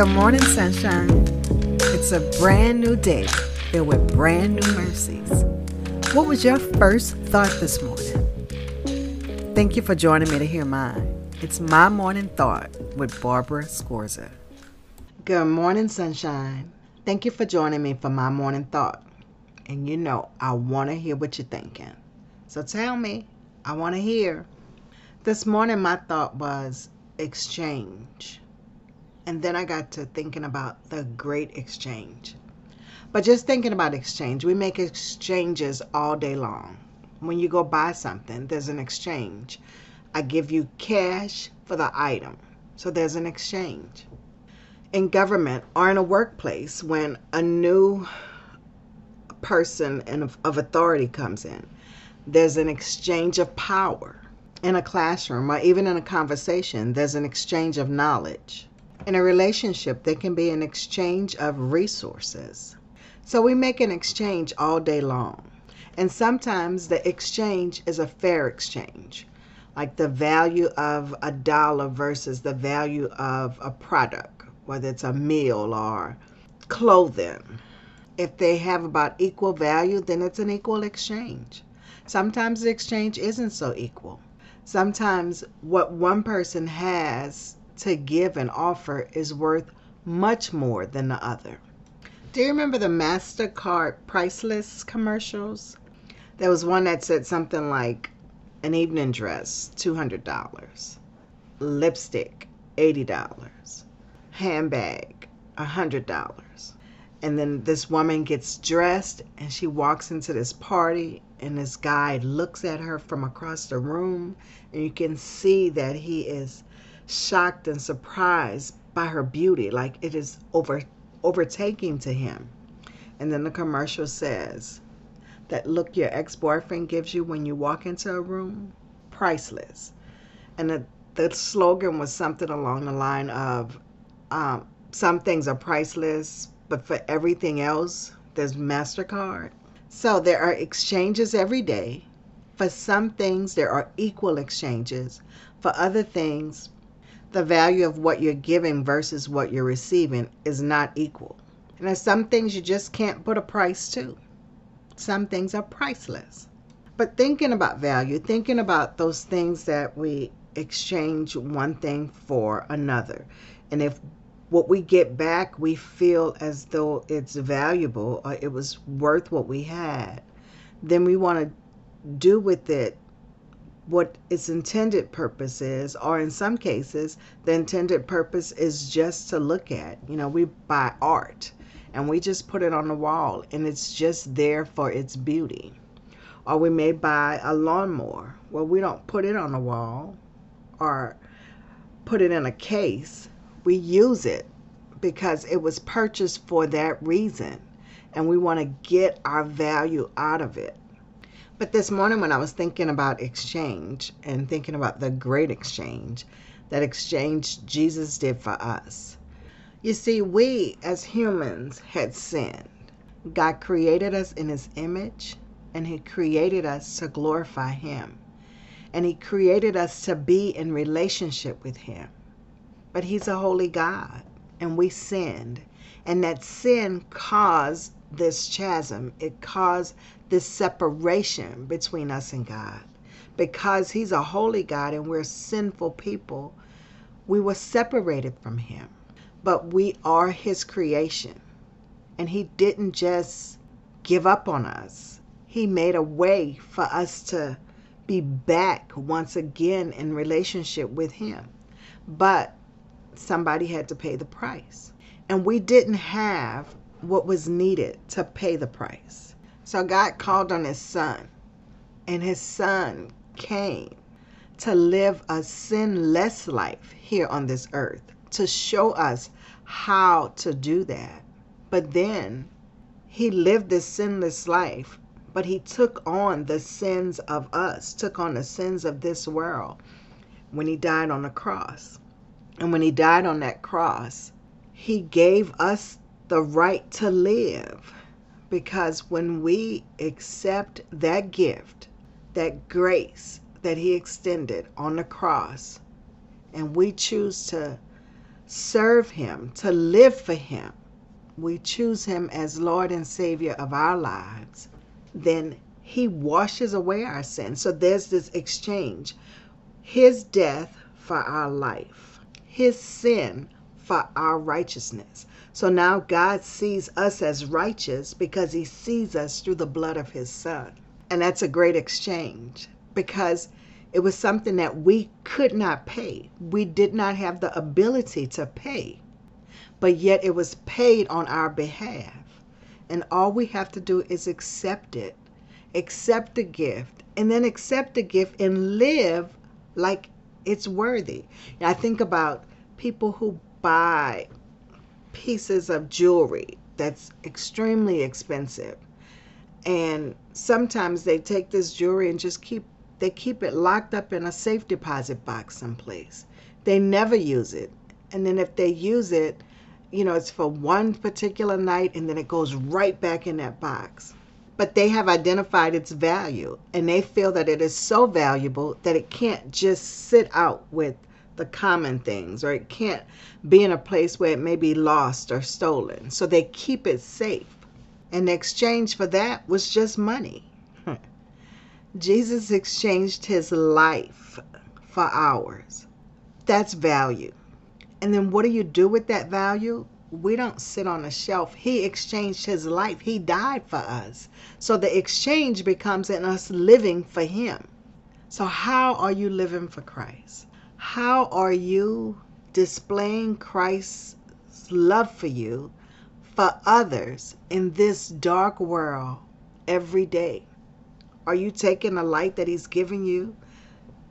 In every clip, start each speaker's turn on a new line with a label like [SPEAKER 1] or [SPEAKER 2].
[SPEAKER 1] Good morning, sunshine. It's a brand new day filled with brand new mercies. What was your first thought this morning? Thank you for joining me to hear mine. It's my morning thought with Barbara Scorza. Good morning, sunshine. Thank you for joining me for my morning thought. And you know, I want to hear what you're thinking. So tell me, I want to hear. This morning, my thought was exchange. And then I got to thinking about the great exchange. But just thinking about exchange, we make exchanges all day long. When you go buy something, there's an exchange. I give you cash for the item. So there's an exchange. In government or in a workplace, when a new person of authority comes in, there's an exchange of power. In a classroom or even in a conversation, there's an exchange of knowledge. In a relationship, there can be an exchange of resources. So we make an exchange all day long. And sometimes the exchange is a fair exchange, like the value of a dollar versus the value of a product, whether it's a meal or clothing. If they have about equal value, then it's an equal exchange. Sometimes the exchange isn't so equal. Sometimes what one person has to give and offer is worth much more than the other. Do you remember the MasterCard priceless commercials? There was one that said something like an evening dress, $200, lipstick, $80, handbag, $100. And then this woman gets dressed and she walks into this party and this guy looks at her from across the room and you can see that he is shocked and surprised by her beauty, like it is over overtaking to him. And then the commercial says, that look your ex-boyfriend gives you when you walk into a room, priceless. And the, the slogan was something along the line of, um, some things are priceless, but for everything else, there's MasterCard. So there are exchanges every day. For some things, there are equal exchanges. For other things, the value of what you're giving versus what you're receiving is not equal. And there's some things you just can't put a price to. Some things are priceless. But thinking about value, thinking about those things that we exchange one thing for another. And if what we get back, we feel as though it's valuable or it was worth what we had, then we want to do with it what its intended purpose is, or in some cases, the intended purpose is just to look at. You know, we buy art and we just put it on the wall and it's just there for its beauty. Or we may buy a lawnmower. Well, we don't put it on the wall or put it in a case. We use it because it was purchased for that reason and we want to get our value out of it. But this morning, when I was thinking about exchange and thinking about the great exchange, that exchange Jesus did for us, you see, we as humans had sinned. God created us in His image, and He created us to glorify Him. And He created us to be in relationship with Him. But He's a holy God, and we sinned. And that sin caused this chasm, it caused this separation between us and God. Because He's a holy God and we're sinful people, we were separated from Him. But we are His creation. And He didn't just give up on us, He made a way for us to be back once again in relationship with Him. But somebody had to pay the price. And we didn't have what was needed to pay the price. So God called on his son, and his son came to live a sinless life here on this earth, to show us how to do that. But then he lived this sinless life, but he took on the sins of us, took on the sins of this world when he died on the cross. And when he died on that cross, he gave us the right to live because when we accept that gift, that grace that He extended on the cross, and we choose to serve Him, to live for Him, we choose Him as Lord and Savior of our lives, then He washes away our sins. So there's this exchange His death for our life, His sin for our righteousness. So now God sees us as righteous because He sees us through the blood of His Son. And that's a great exchange because it was something that we could not pay. We did not have the ability to pay, but yet it was paid on our behalf. And all we have to do is accept it, accept the gift, and then accept the gift and live like it's worthy. I think about people who buy pieces of jewelry that's extremely expensive. And sometimes they take this jewelry and just keep they keep it locked up in a safe deposit box someplace. They never use it. And then if they use it, you know, it's for one particular night and then it goes right back in that box. But they have identified its value and they feel that it is so valuable that it can't just sit out with the common things or it can't be in a place where it may be lost or stolen. So they keep it safe. And the exchange for that was just money. Jesus exchanged his life for ours. That's value. And then what do you do with that value? We don't sit on a shelf. He exchanged his life. He died for us. So the exchange becomes in us living for him. So how are you living for Christ? How are you displaying Christ's love for you for others in this dark world every day? Are you taking the light that he's giving you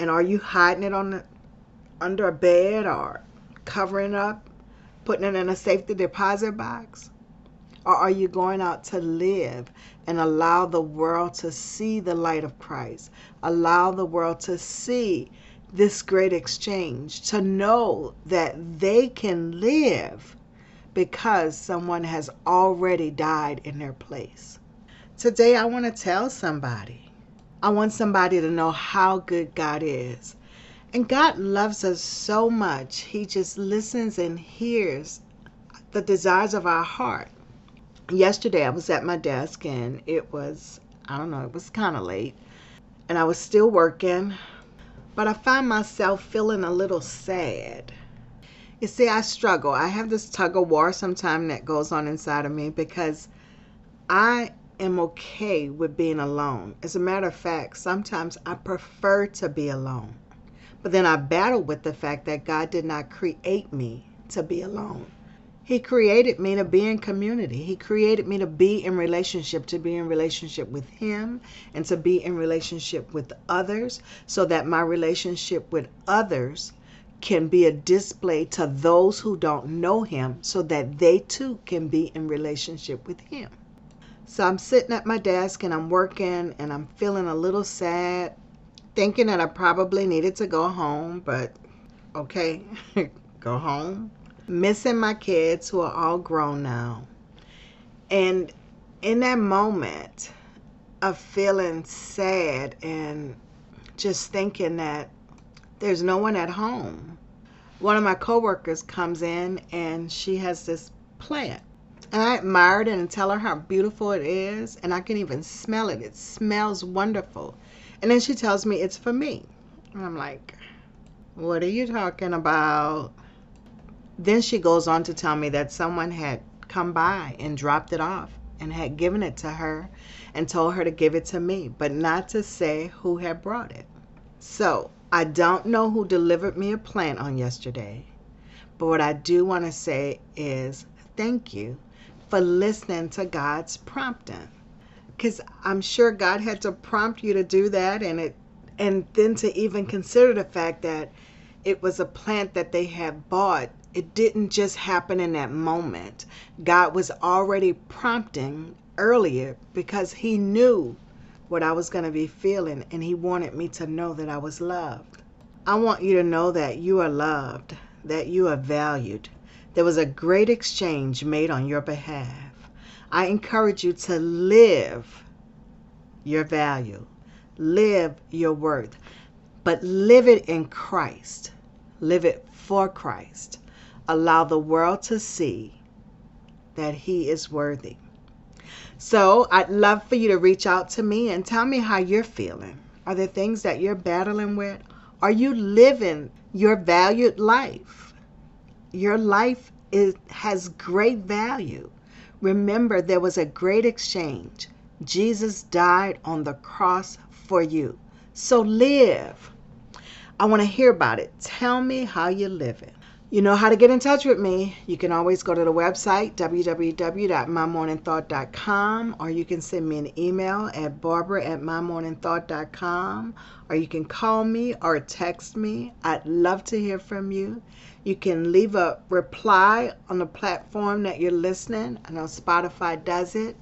[SPEAKER 1] and are you hiding it on the, under a bed or covering up, putting it in a safety deposit box? Or are you going out to live and allow the world to see the light of Christ? Allow the world to see this great exchange, to know that they can live because someone has already died in their place. Today, I want to tell somebody I want somebody to know how good God is. And God loves us so much. He just listens and hears the desires of our heart. Yesterday, I was at my desk and it was, I don't know, it was kind of late. And I was still working, but I find myself feeling a little sad. You see, I struggle. I have this tug of war sometimes that goes on inside of me because I am okay with being alone. As a matter of fact, sometimes I prefer to be alone. But then I battle with the fact that God did not create me to be alone. He created me to be in community. He created me to be in relationship, to be in relationship with Him, and to be in relationship with others, so that my relationship with others can be a display to those who don't know Him, so that they too can be in relationship with Him. So I'm sitting at my desk and I'm working and I'm feeling a little sad, thinking that I probably needed to go home, but okay, go home. Missing my kids who are all grown now. And in that moment of feeling sad and just thinking that there's no one at home, one of my coworkers comes in and she has this plant and I admired it and tell her how beautiful it is. And I can even smell it. It smells wonderful. And then she tells me it's for me. And I'm like, what are you talking about? Then she goes on to tell me that someone had come by and dropped it off and had given it to her and told her to give it to me, but not to say who had brought it. So I don't know who delivered me a plant on yesterday, but what I do want to say is thank you for listening to God's prompting. Because I'm sure God had to prompt you to do that and it and then to even consider the fact that it was a plant that they had bought. It didn't just happen in that moment. God was already prompting earlier because he knew what I was going to be feeling and he wanted me to know that I was loved. I want you to know that you are loved, that you are valued, there was a great exchange made on your behalf. I encourage you to live your value, live your worth, but live it in Christ. Live it for Christ. Allow the world to see that He is worthy. So I'd love for you to reach out to me and tell me how you're feeling. Are there things that you're battling with? Are you living your valued life? Your life is, has great value. Remember, there was a great exchange. Jesus died on the cross for you. So live. I want to hear about it. Tell me how you're living. You know how to get in touch with me. You can always go to the website, www.mymorningthought.com, or you can send me an email at barbara at mymorningthought.com, or you can call me or text me. I'd love to hear from you. You can leave a reply on the platform that you're listening. I know Spotify does it.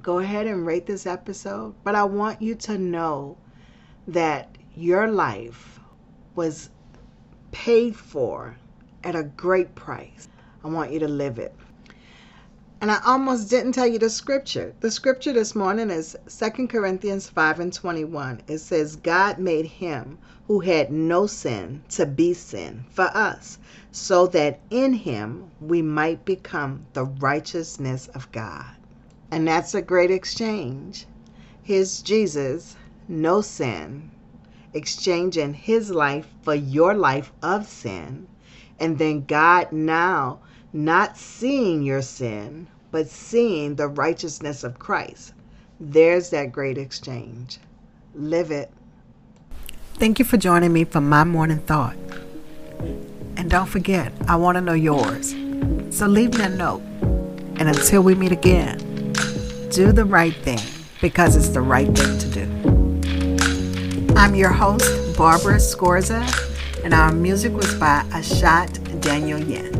[SPEAKER 1] Go ahead and rate this episode. But I want you to know that your life was paid for at a great price. I want you to live it. And I almost didn't tell you the scripture. The scripture this morning is 2 Corinthians 5 and 21. It says, God made him who had no sin to be sin for us, so that in him we might become the righteousness of God. And that's a great exchange. Here's Jesus, no sin, exchanging his life for your life of sin and then God now not seeing your sin, but seeing the righteousness of Christ. There's that great exchange. Live it. Thank you for joining me for my morning thought. And don't forget, I want to know yours. So leave me a note. And until we meet again, do the right thing because it's the right thing to do. I'm your host, Barbara Scorza and our music was by Ashot Danielyan.